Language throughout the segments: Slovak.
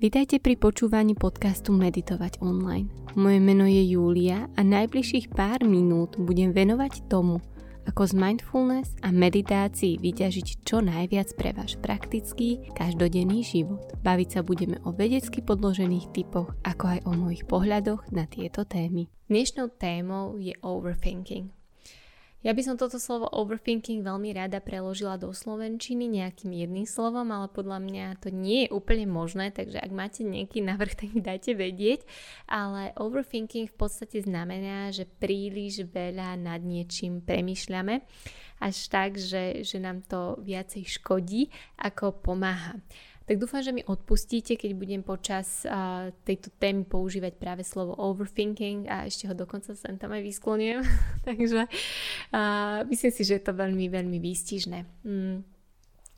Vítajte pri počúvaní podcastu Meditovať online. Moje meno je Júlia a najbližších pár minút budem venovať tomu, ako z mindfulness a meditácií vyťažiť čo najviac pre váš praktický, každodenný život. Baviť sa budeme o vedecky podložených typoch, ako aj o mojich pohľadoch na tieto témy. Dnešnou témou je overthinking. Ja by som toto slovo overthinking veľmi rada preložila do slovenčiny nejakým jedným slovom, ale podľa mňa to nie je úplne možné, takže ak máte nejaký návrh, tak mi dajte vedieť. Ale overthinking v podstate znamená, že príliš veľa nad niečím premyšľame, až tak, že, že nám to viacej škodí, ako pomáha tak dúfam, že mi odpustíte, keď budem počas uh, tejto témy používať práve slovo overthinking a ešte ho dokonca sem tam aj vysklonujem. Takže uh, myslím si, že je to veľmi, veľmi výstižné. Mm.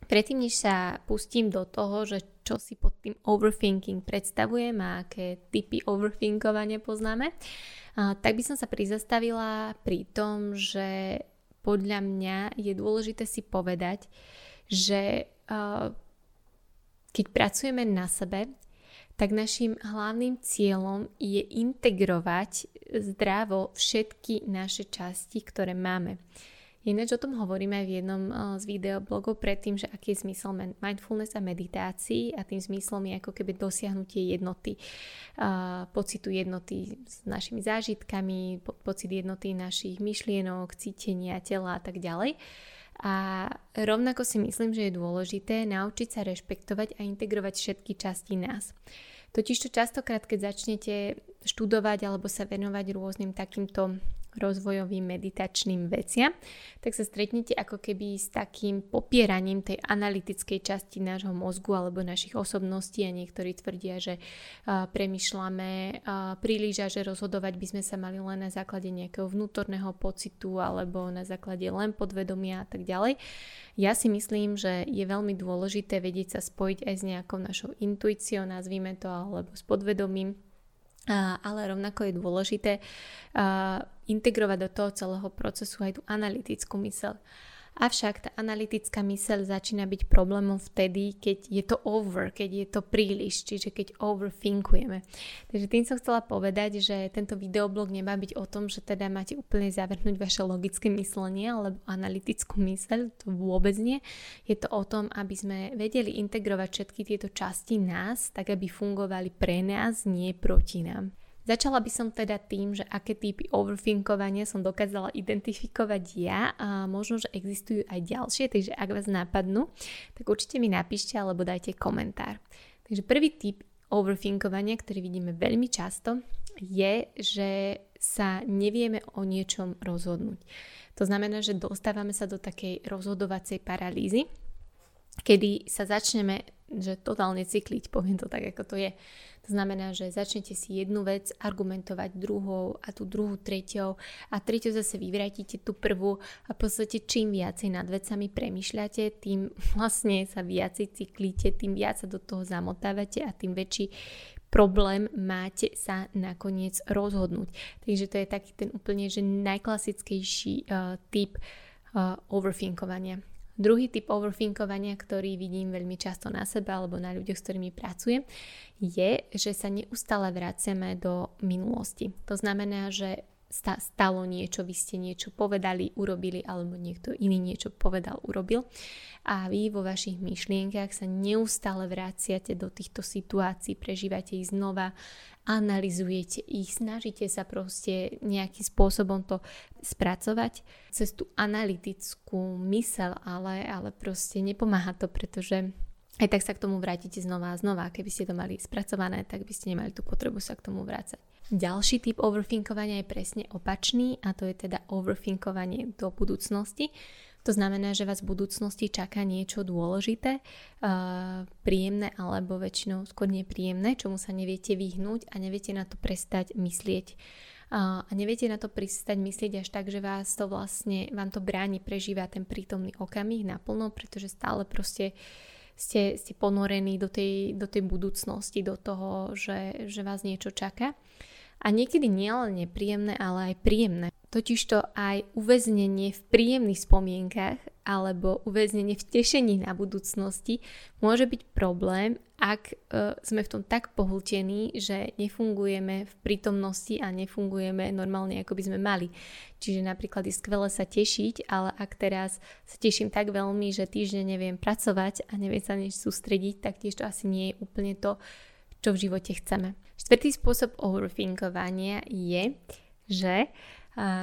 Predtým, než sa pustím do toho, že čo si pod tým overthinking predstavujem a aké typy overthinkovania poznáme, tak by som sa prizastavila pri tom, že podľa mňa je dôležité si povedať, že keď pracujeme na sebe, tak našim hlavným cieľom je integrovať zdravo všetky naše časti, ktoré máme. Ináč o tom hovoríme aj v jednom eh, z videoblogov predtým, že aký je zmysel mindfulness a meditácií a tým zmyslom je ako keby dosiahnutie jednoty, uh, pocitu jednoty s našimi zážitkami, po, pocit jednoty našich myšlienok, cítenia, tela a tak ďalej. A rovnako si myslím, že je dôležité naučiť sa rešpektovať a integrovať všetky časti nás. Totižto častokrát, keď začnete študovať alebo sa venovať rôznym takýmto rozvojovým meditačným veciam, tak sa stretnete ako keby s takým popieraním tej analytickej časti nášho mozgu alebo našich osobností a niektorí tvrdia, že uh, premyšľame príliš a že rozhodovať by sme sa mali len na základe nejakého vnútorného pocitu alebo na základe len podvedomia a tak ďalej. Ja si myslím, že je veľmi dôležité vedieť sa spojiť aj s nejakou našou intuíciou, nazvime to, alebo s podvedomím, ale rovnako je dôležité integrovať do toho celého procesu aj tú analytickú mysel. Avšak tá analytická myseľ začína byť problémom vtedy, keď je to over, keď je to príliš, čiže keď overthinkujeme. Takže tým som chcela povedať, že tento videoblog nemá byť o tom, že teda máte úplne zavrhnúť vaše logické myslenie alebo analytickú myseľ, to vôbec nie. Je to o tom, aby sme vedeli integrovať všetky tieto časti nás, tak aby fungovali pre nás, nie proti nám. Začala by som teda tým, že aké typy overthinkovania som dokázala identifikovať ja a možno, že existujú aj ďalšie, takže ak vás napadnú, tak určite mi napíšte alebo dajte komentár. Takže prvý typ overthinkovania, ktorý vidíme veľmi často, je, že sa nevieme o niečom rozhodnúť. To znamená, že dostávame sa do takej rozhodovacej paralýzy, kedy sa začneme že totálne cykliť, poviem to tak, ako to je. To znamená, že začnete si jednu vec argumentovať druhou a tú druhú treťou a treťou zase vyvratíte tú prvú a v podstate čím viacej nad vecami premyšľate, tým vlastne sa viacej cyklíte, tým viac sa do toho zamotávate a tým väčší problém máte sa nakoniec rozhodnúť. Takže to je taký ten úplne že najklasickejší uh, typ uh, overthinkovania. Druhý typ overthinkovania, ktorý vidím veľmi často na sebe alebo na ľuďoch, s ktorými pracujem, je, že sa neustále vraciame do minulosti. To znamená, že stalo niečo, vy ste niečo povedali, urobili, alebo niekto iný niečo povedal, urobil. A vy vo vašich myšlienkach sa neustále vraciate do týchto situácií, prežívate ich znova, analizujete ich, snažíte sa proste nejakým spôsobom to spracovať cez tú analytickú mysel, ale, ale proste nepomáha to, pretože aj tak sa k tomu vrátite znova a znova. Keby ste to mali spracované, tak by ste nemali tú potrebu sa k tomu vrácať. Ďalší typ overthinkovania je presne opačný a to je teda overthinkovanie do budúcnosti. To znamená, že vás v budúcnosti čaká niečo dôležité, uh, príjemné alebo väčšinou skôr nepríjemné, čomu sa neviete vyhnúť a neviete na to prestať myslieť. Uh, a neviete na to prestať myslieť až tak, že vás to vlastne, vám to bráni prežívať ten prítomný okamih naplno, pretože stále proste ste, ste ponorení do tej, do tej budúcnosti, do toho, že, že vás niečo čaká. A niekedy nie len nepríjemné, ale aj príjemné. Totižto aj uväznenie v príjemných spomienkach alebo uväznenie v tešení na budúcnosti môže byť problém, ak e, sme v tom tak pohltení, že nefungujeme v prítomnosti a nefungujeme normálne, ako by sme mali. Čiže napríklad je skvelé sa tešiť, ale ak teraz sa teším tak veľmi, že týždeň neviem pracovať a neviem sa nič sústrediť, tak tiež to asi nie je úplne to, čo v živote chceme. Štvrtý spôsob overthinkovania je, že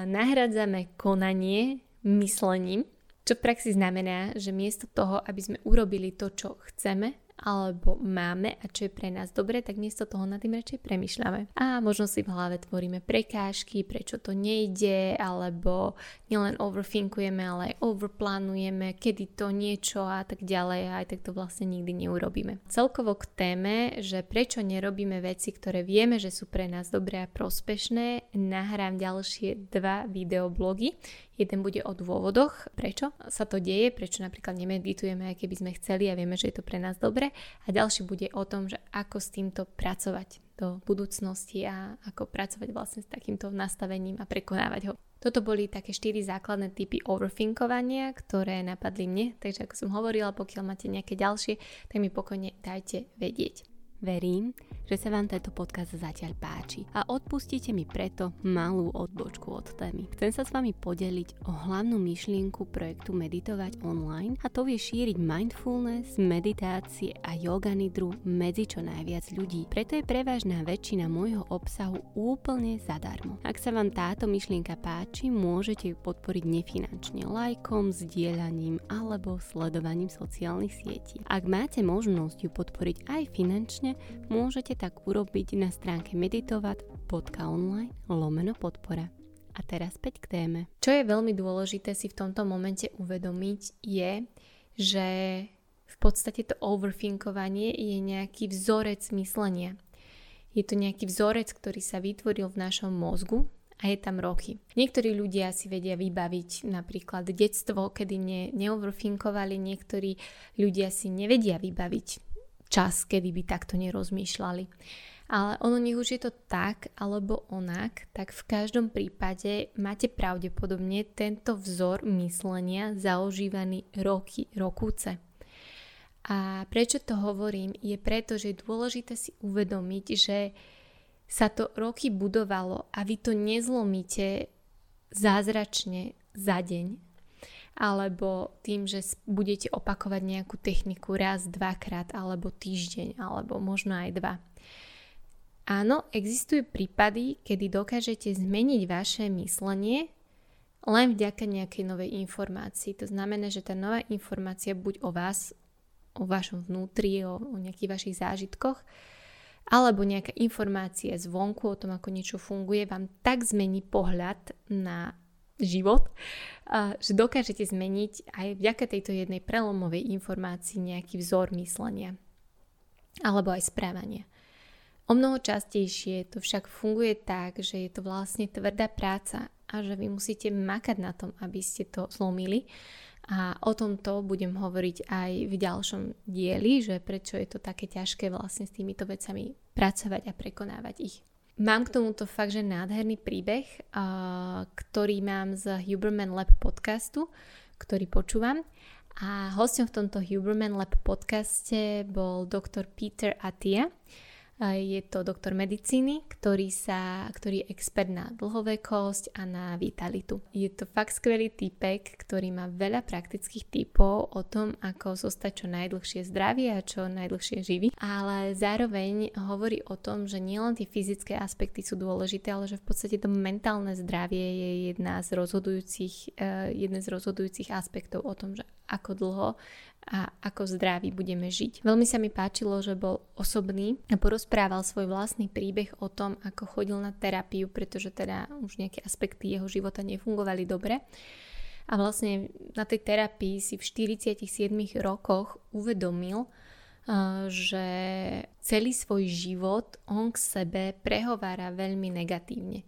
nahradzame konanie myslením, čo v praxi znamená, že miesto toho, aby sme urobili to, čo chceme, alebo máme a čo je pre nás dobre, tak miesto toho nad tým radšej premyšľame. A možno si v hlave tvoríme prekážky, prečo to nejde, alebo nielen overthinkujeme, ale aj overplánujeme, kedy to niečo a tak ďalej aj tak to vlastne nikdy neurobíme. Celkovo k téme, že prečo nerobíme veci, ktoré vieme, že sú pre nás dobré a prospešné, nahrám ďalšie dva videoblogy. Jeden bude o dôvodoch, prečo sa to deje, prečo napríklad nemeditujeme, aj keby sme chceli a vieme, že je to pre nás dobré. A ďalší bude o tom, že ako s týmto pracovať do budúcnosti a ako pracovať vlastne s takýmto nastavením a prekonávať ho. Toto boli také štyri základné typy overthinkovania, ktoré napadli mne, takže ako som hovorila, pokiaľ máte nejaké ďalšie, tak mi pokojne dajte vedieť. Verím, že sa vám tento podcast zatiaľ páči a odpustíte mi preto malú odbočku od témy. Chcem sa s vami podeliť o hlavnú myšlienku projektu Meditovať online a to je šíriť mindfulness, meditácie a yoga nidru medzi čo najviac ľudí. Preto je prevažná väčšina môjho obsahu úplne zadarmo. Ak sa vám táto myšlienka páči, môžete ju podporiť nefinančne lajkom, zdieľaním alebo sledovaním sociálnych sietí. Ak máte možnosť ju podporiť aj finančne, Podobne môžete tak urobiť na stránke meditovat.online lomeno podpora. A teraz späť k téme. Čo je veľmi dôležité si v tomto momente uvedomiť je, že v podstate to overthinkovanie je nejaký vzorec myslenia. Je to nejaký vzorec, ktorý sa vytvoril v našom mozgu a je tam roky. Niektorí ľudia si vedia vybaviť napríklad detstvo, kedy ne, neoverthinkovali, niektorí ľudia si nevedia vybaviť čas, kedy by takto nerozmýšľali. Ale ono nech už je to tak alebo onak, tak v každom prípade máte pravdepodobne tento vzor myslenia zaužívaný roky, rokúce. A prečo to hovorím? Je preto, že je dôležité si uvedomiť, že sa to roky budovalo a vy to nezlomíte zázračne za deň, alebo tým, že budete opakovať nejakú techniku raz, dvakrát, alebo týždeň, alebo možno aj dva. Áno, existujú prípady, kedy dokážete zmeniť vaše myslenie len vďaka nejakej novej informácii. To znamená, že tá nová informácia buď o vás, o vašom vnútri, o, o nejakých vašich zážitkoch, alebo nejaká informácia zvonku o tom, ako niečo funguje, vám tak zmení pohľad na život, že dokážete zmeniť aj vďaka tejto jednej prelomovej informácii nejaký vzor myslenia alebo aj správania. O mnoho častejšie to však funguje tak, že je to vlastne tvrdá práca a že vy musíte makať na tom, aby ste to zlomili. A o tomto budem hovoriť aj v ďalšom dieli, že prečo je to také ťažké vlastne s týmito vecami pracovať a prekonávať ich. Mám k tomuto fakt, že nádherný príbeh, ktorý mám z Huberman Lab podcastu, ktorý počúvam. A hostom v tomto Huberman Lab podcaste bol doktor Peter Atia, je to doktor medicíny, ktorý, sa, ktorý je expert na dlhovekosť a na vitalitu. Je to fakt skvelý typek, ktorý má veľa praktických typov o tom, ako zostať čo najdlhšie zdravie a čo najdlhšie živý. Ale zároveň hovorí o tom, že nielen tie fyzické aspekty sú dôležité, ale že v podstate to mentálne zdravie je jedna z rozhodujúcich, uh, jeden z rozhodujúcich aspektov o tom, že ako dlho a ako zdraví budeme žiť. Veľmi sa mi páčilo, že bol osobný a porozprával svoj vlastný príbeh o tom, ako chodil na terapiu, pretože teda už nejaké aspekty jeho života nefungovali dobre. A vlastne na tej terapii si v 47 rokoch uvedomil, že celý svoj život on k sebe prehovára veľmi negatívne.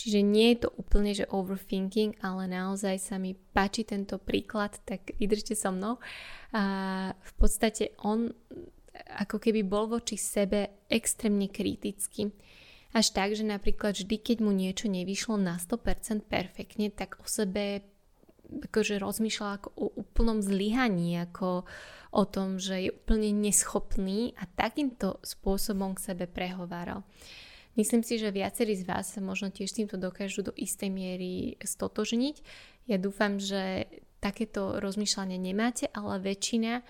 Čiže nie je to úplne, že overthinking, ale naozaj sa mi páči tento príklad, tak vydržte so mnou. A v podstate on ako keby bol voči sebe extrémne kritický. Až tak, že napríklad vždy, keď mu niečo nevyšlo na 100% perfektne, tak o sebe akože rozmýšľal ako o úplnom zlyhaní, ako o tom, že je úplne neschopný a takýmto spôsobom k sebe prehováral. Myslím si, že viacerí z vás sa možno tiež týmto dokážu do istej miery stotožniť. Ja dúfam, že takéto rozmýšľanie nemáte, ale väčšina uh,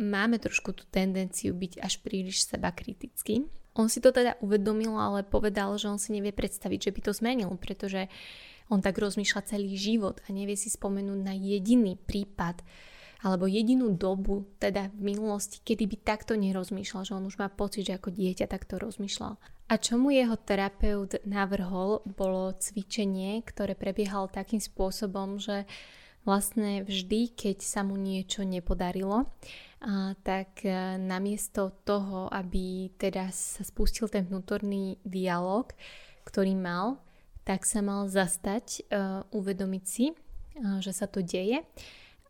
máme trošku tú tendenciu byť až príliš seba kritický. On si to teda uvedomil, ale povedal, že on si nevie predstaviť, že by to zmenil, pretože on tak rozmýšľa celý život a nevie si spomenúť na jediný prípad, alebo jedinú dobu, teda v minulosti, kedy by takto nerozmýšľal, že on už má pocit, že ako dieťa takto rozmýšľal. A čo mu jeho terapeut navrhol, bolo cvičenie, ktoré prebiehalo takým spôsobom, že vlastne vždy, keď sa mu niečo nepodarilo, a tak e, namiesto toho, aby teda sa spustil ten vnútorný dialog, ktorý mal, tak sa mal zastať, uh, uvedomiť si, uh, že sa to deje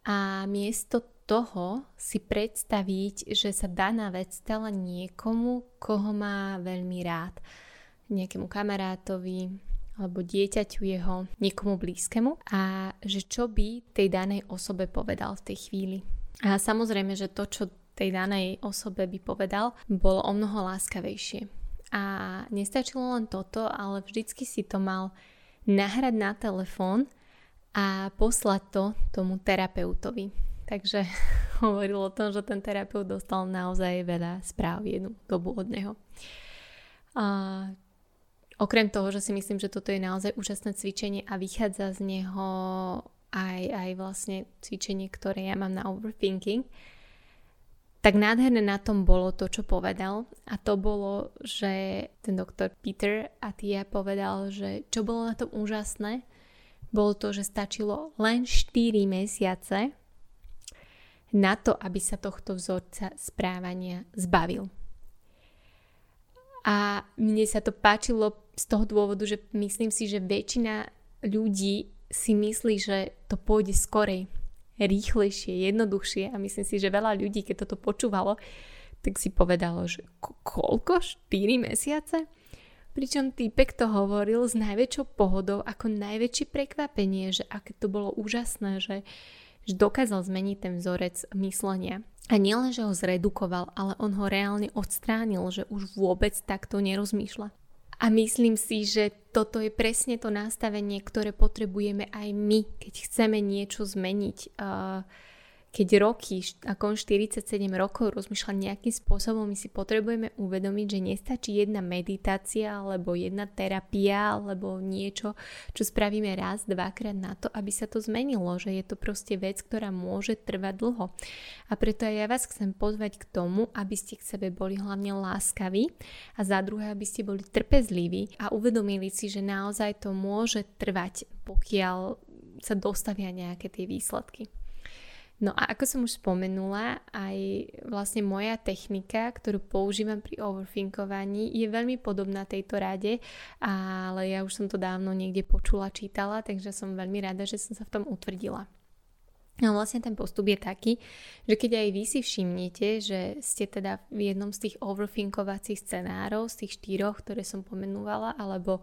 a miesto toho si predstaviť, že sa daná vec stala niekomu, koho má veľmi rád. Nejakému kamarátovi alebo dieťaťu jeho, niekomu blízkemu a že čo by tej danej osobe povedal v tej chvíli. A samozrejme, že to, čo tej danej osobe by povedal, bolo o mnoho láskavejšie. A nestačilo len toto, ale vždycky si to mal nahrať na telefón a poslať to tomu terapeutovi. Takže hovoril o tom, že ten terapeut dostal naozaj veľa správ jednu dobu od neho. A okrem toho, že si myslím, že toto je naozaj úžasné cvičenie a vychádza z neho aj, aj vlastne cvičenie, ktoré ja mám na overthinking, tak nádherné na tom bolo to, čo povedal a to bolo, že ten doktor Peter Atia povedal, že čo bolo na tom úžasné, bolo to, že stačilo len 4 mesiace na to, aby sa tohto vzorca správania zbavil. A mne sa to páčilo z toho dôvodu, že myslím si, že väčšina ľudí si myslí, že to pôjde skorej, rýchlejšie, jednoduchšie a myslím si, že veľa ľudí, keď toto počúvalo, tak si povedalo, že koľko? 4 mesiace? Pričom týpek to hovoril s najväčšou pohodou ako najväčšie prekvapenie, že aké to bolo úžasné, že, že dokázal zmeniť ten vzorec myslenia. A nielen, že ho zredukoval, ale on ho reálne odstránil, že už vôbec takto nerozmýšľa. A myslím si, že toto je presne to nastavenie, ktoré potrebujeme aj my, keď chceme niečo zmeniť. Uh, keď roky, ako 47 rokov rozmýšľa nejakým spôsobom, my si potrebujeme uvedomiť, že nestačí jedna meditácia alebo jedna terapia alebo niečo, čo spravíme raz, dvakrát na to, aby sa to zmenilo, že je to proste vec, ktorá môže trvať dlho. A preto aj ja vás chcem pozvať k tomu, aby ste k sebe boli hlavne láskaví a za druhé, aby ste boli trpezliví a uvedomili si, že naozaj to môže trvať, pokiaľ sa dostavia nejaké tie výsledky. No a ako som už spomenula, aj vlastne moja technika, ktorú používam pri overthinkovaní, je veľmi podobná tejto rade, ale ja už som to dávno niekde počula, čítala, takže som veľmi rada, že som sa v tom utvrdila. No vlastne ten postup je taký, že keď aj vy si všimnete, že ste teda v jednom z tých overthinkovacích scenárov, z tých štyroch, ktoré som pomenúvala, alebo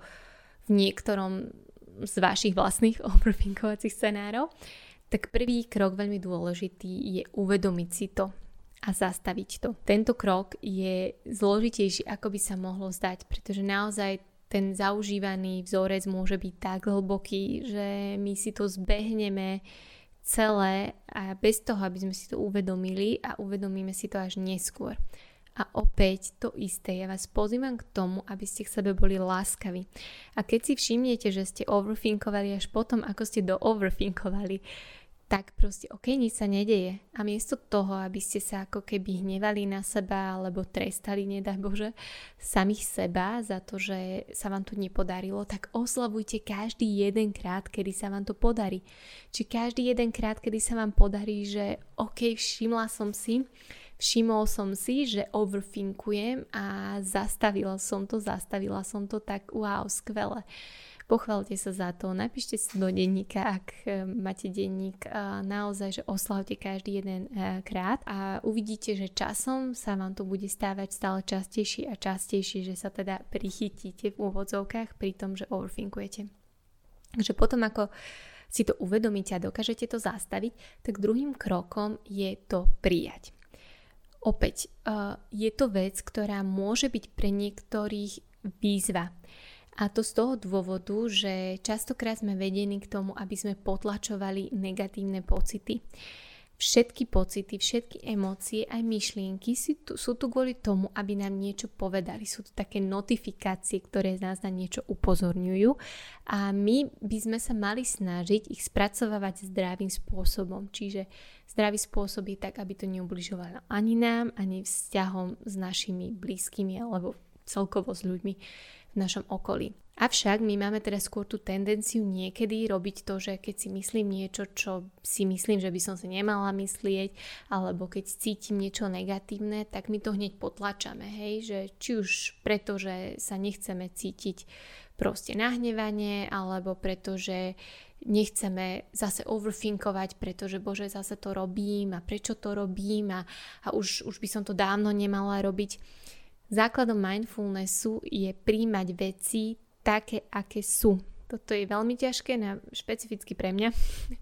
v niektorom z vašich vlastných overthinkovacích scenárov, tak prvý krok veľmi dôležitý je uvedomiť si to a zastaviť to. Tento krok je zložitejší, ako by sa mohlo zdať, pretože naozaj ten zaužívaný vzorec môže byť tak hlboký, že my si to zbehneme celé a bez toho, aby sme si to uvedomili a uvedomíme si to až neskôr. A opäť to isté, ja vás pozývam k tomu, aby ste k sebe boli láskaví. A keď si všimnete, že ste overthinkovali až potom, ako ste do overthinkovali, tak proste ok, nič sa nedeje. A miesto toho, aby ste sa ako keby hnevali na seba alebo trestali, nedaj Bože, samých seba za to, že sa vám to nepodarilo, tak oslavujte každý jeden krát, kedy sa vám to podarí. Či každý jeden krát, kedy sa vám podarí, že ok, všimla som si, všimol som si, že overthinkujem a zastavila som to, zastavila som to tak wow, skvelé. Pochválte sa za to, napíšte si do denníka, ak e, máte denník, naozaj, že oslavte každý jeden e, krát a uvidíte, že časom sa vám to bude stávať stále častejšie a častejšie, že sa teda prichytíte v úvodzovkách pri tom, že overthinkujete. Takže potom ako si to uvedomíte a dokážete to zastaviť, tak druhým krokom je to prijať. Opäť, e, je to vec, ktorá môže byť pre niektorých výzva. A to z toho dôvodu, že častokrát sme vedení k tomu, aby sme potlačovali negatívne pocity. Všetky pocity, všetky emócie, aj myšlienky tu, sú tu kvôli tomu, aby nám niečo povedali. Sú to také notifikácie, ktoré nás na niečo upozorňujú a my by sme sa mali snažiť ich spracovávať zdravým spôsobom. Čiže zdravý spôsob je tak, aby to neubližovalo ani nám, ani vzťahom s našimi blízkymi alebo celkovo s ľuďmi v našom okolí. Avšak my máme teraz skôr tú tendenciu niekedy robiť to, že keď si myslím niečo, čo si myslím, že by som si nemala myslieť, alebo keď cítim niečo negatívne, tak my to hneď potlačame, hej, že či už preto, že sa nechceme cítiť proste nahnevanie, alebo preto, že nechceme zase overthinkovať, pretože bože, zase to robím a prečo to robím a, a už, už by som to dávno nemala robiť Základom mindfulnessu je príjmať veci také, aké sú. Toto je veľmi ťažké, na, špecificky pre mňa,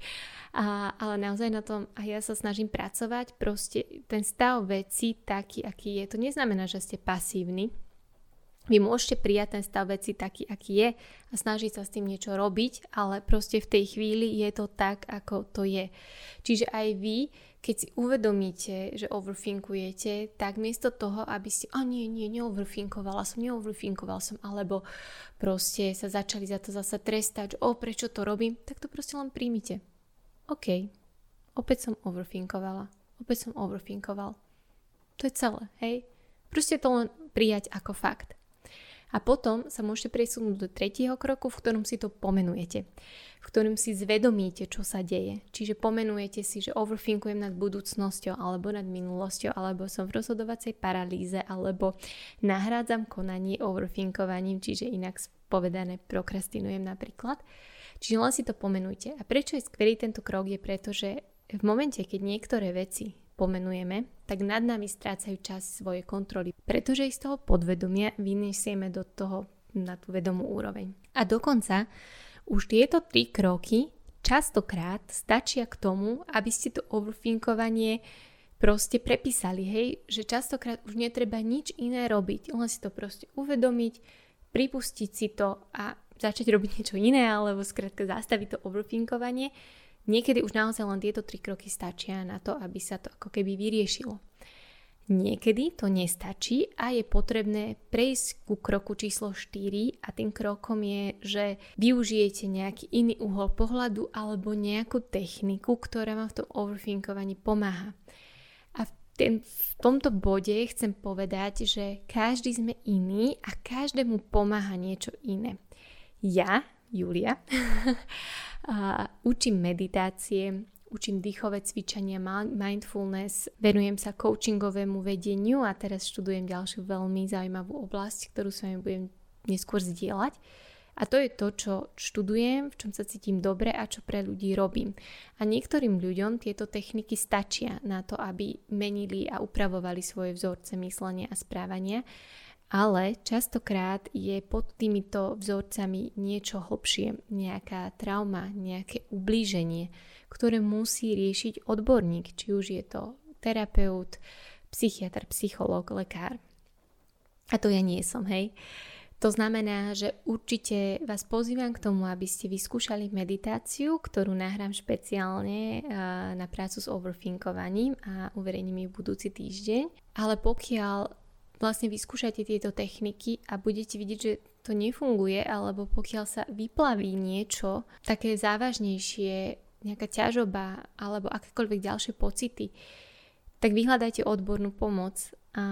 a, ale naozaj na tom a ja sa snažím pracovať. Proste ten stav veci taký, aký je. To neznamená, že ste pasívni, vy môžete prijať ten stav veci taký, aký je a snažiť sa s tým niečo robiť, ale proste v tej chvíli je to tak, ako to je. Čiže aj vy, keď si uvedomíte, že overthinkujete, tak miesto toho, aby ste, a nie, nie, neoverthinkovala som, neoverthinkoval som, alebo proste sa začali za to zase trestať, o, prečo to robím, tak to proste len príjmite. OK, opäť som overthinkovala, opäť som overthinkoval. To je celé, hej? Proste to len prijať ako fakt. A potom sa môžete presunúť do tretieho kroku, v ktorom si to pomenujete. V ktorom si zvedomíte, čo sa deje. Čiže pomenujete si, že overthinkujem nad budúcnosťou alebo nad minulosťou, alebo som v rozhodovacej paralýze, alebo nahrádzam konanie overthinkovaním, čiže inak povedané prokrastinujem napríklad. Čiže len si to pomenujte. A prečo je skvelý tento krok je preto, že v momente, keď niektoré veci pomenujeme, tak nad nami strácajú čas svojej kontroly, pretože ich z toho podvedomia vyniesieme do toho na tú vedomú úroveň. A dokonca už tieto tri kroky častokrát stačia k tomu, aby ste to overthinkovanie proste prepísali, hej, že častokrát už netreba nič iné robiť, len si to proste uvedomiť, pripustiť si to a začať robiť niečo iné, alebo skrátka zastaviť to overthinkovanie Niekedy už naozaj len tieto tri kroky stačia na to, aby sa to ako keby vyriešilo. Niekedy to nestačí a je potrebné prejsť ku kroku číslo 4 a tým krokom je, že využijete nejaký iný uhol pohľadu alebo nejakú techniku, ktorá vám v tom overthinkovaní pomáha. A v, ten, v tomto bode chcem povedať, že každý sme iný a každému pomáha niečo iné. Ja, Julia, a učím meditácie, učím dýchové cvičenia, mindfulness, venujem sa coachingovému vedeniu a teraz študujem ďalšiu veľmi zaujímavú oblasť, ktorú s vami budem neskôr zdieľať. A to je to, čo študujem, v čom sa cítim dobre a čo pre ľudí robím. A niektorým ľuďom tieto techniky stačia na to, aby menili a upravovali svoje vzorce myslenia a správania ale častokrát je pod týmito vzorcami niečo hlbšie, nejaká trauma, nejaké ublíženie, ktoré musí riešiť odborník, či už je to terapeut, psychiatr, psychológ, lekár. A to ja nie som, hej. To znamená, že určite vás pozývam k tomu, aby ste vyskúšali meditáciu, ktorú nahrám špeciálne na prácu s overthinkovaním a uverejním ju budúci týždeň. Ale pokiaľ vlastne vyskúšate tieto techniky a budete vidieť, že to nefunguje, alebo pokiaľ sa vyplaví niečo také závažnejšie, nejaká ťažoba alebo akékoľvek ďalšie pocity, tak vyhľadajte odbornú pomoc a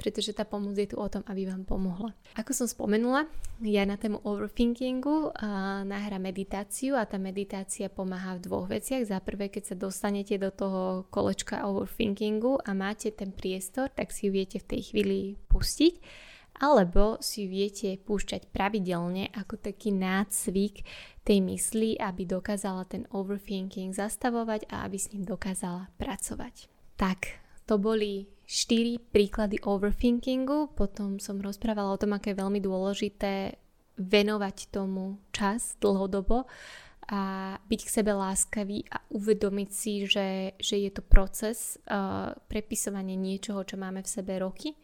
pretože tá pomoc je tu o tom, aby vám pomohla. Ako som spomenula, ja na tému overthinkingu a nahra meditáciu a tá meditácia pomáha v dvoch veciach. Za prvé, keď sa dostanete do toho kolečka overthinkingu a máte ten priestor, tak si ju viete v tej chvíli pustiť alebo si viete púšťať pravidelne ako taký nácvik tej mysli, aby dokázala ten overthinking zastavovať a aby s ním dokázala pracovať. Tak, to boli 4 príklady overthinkingu, potom som rozprávala o tom, aké je veľmi dôležité venovať tomu čas dlhodobo a byť k sebe láskavý a uvedomiť si, že, že je to proces uh, prepisovanie niečoho, čo máme v sebe roky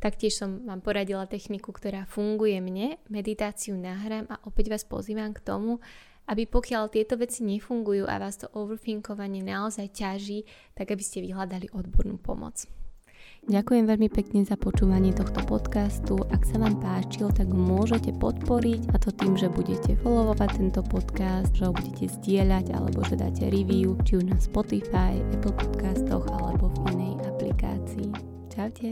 Taktiež som vám poradila techniku, ktorá funguje mne, meditáciu nahrám a opäť vás pozývam k tomu, aby pokiaľ tieto veci nefungujú a vás to overthinkovanie naozaj ťaží, tak aby ste vyhľadali odbornú pomoc. Ďakujem veľmi pekne za počúvanie tohto podcastu. Ak sa vám páčil, tak môžete podporiť a to tým, že budete followovať tento podcast, že ho budete zdieľať alebo že dáte review či už na Spotify, Apple podcastoch alebo v inej aplikácii. Čaute.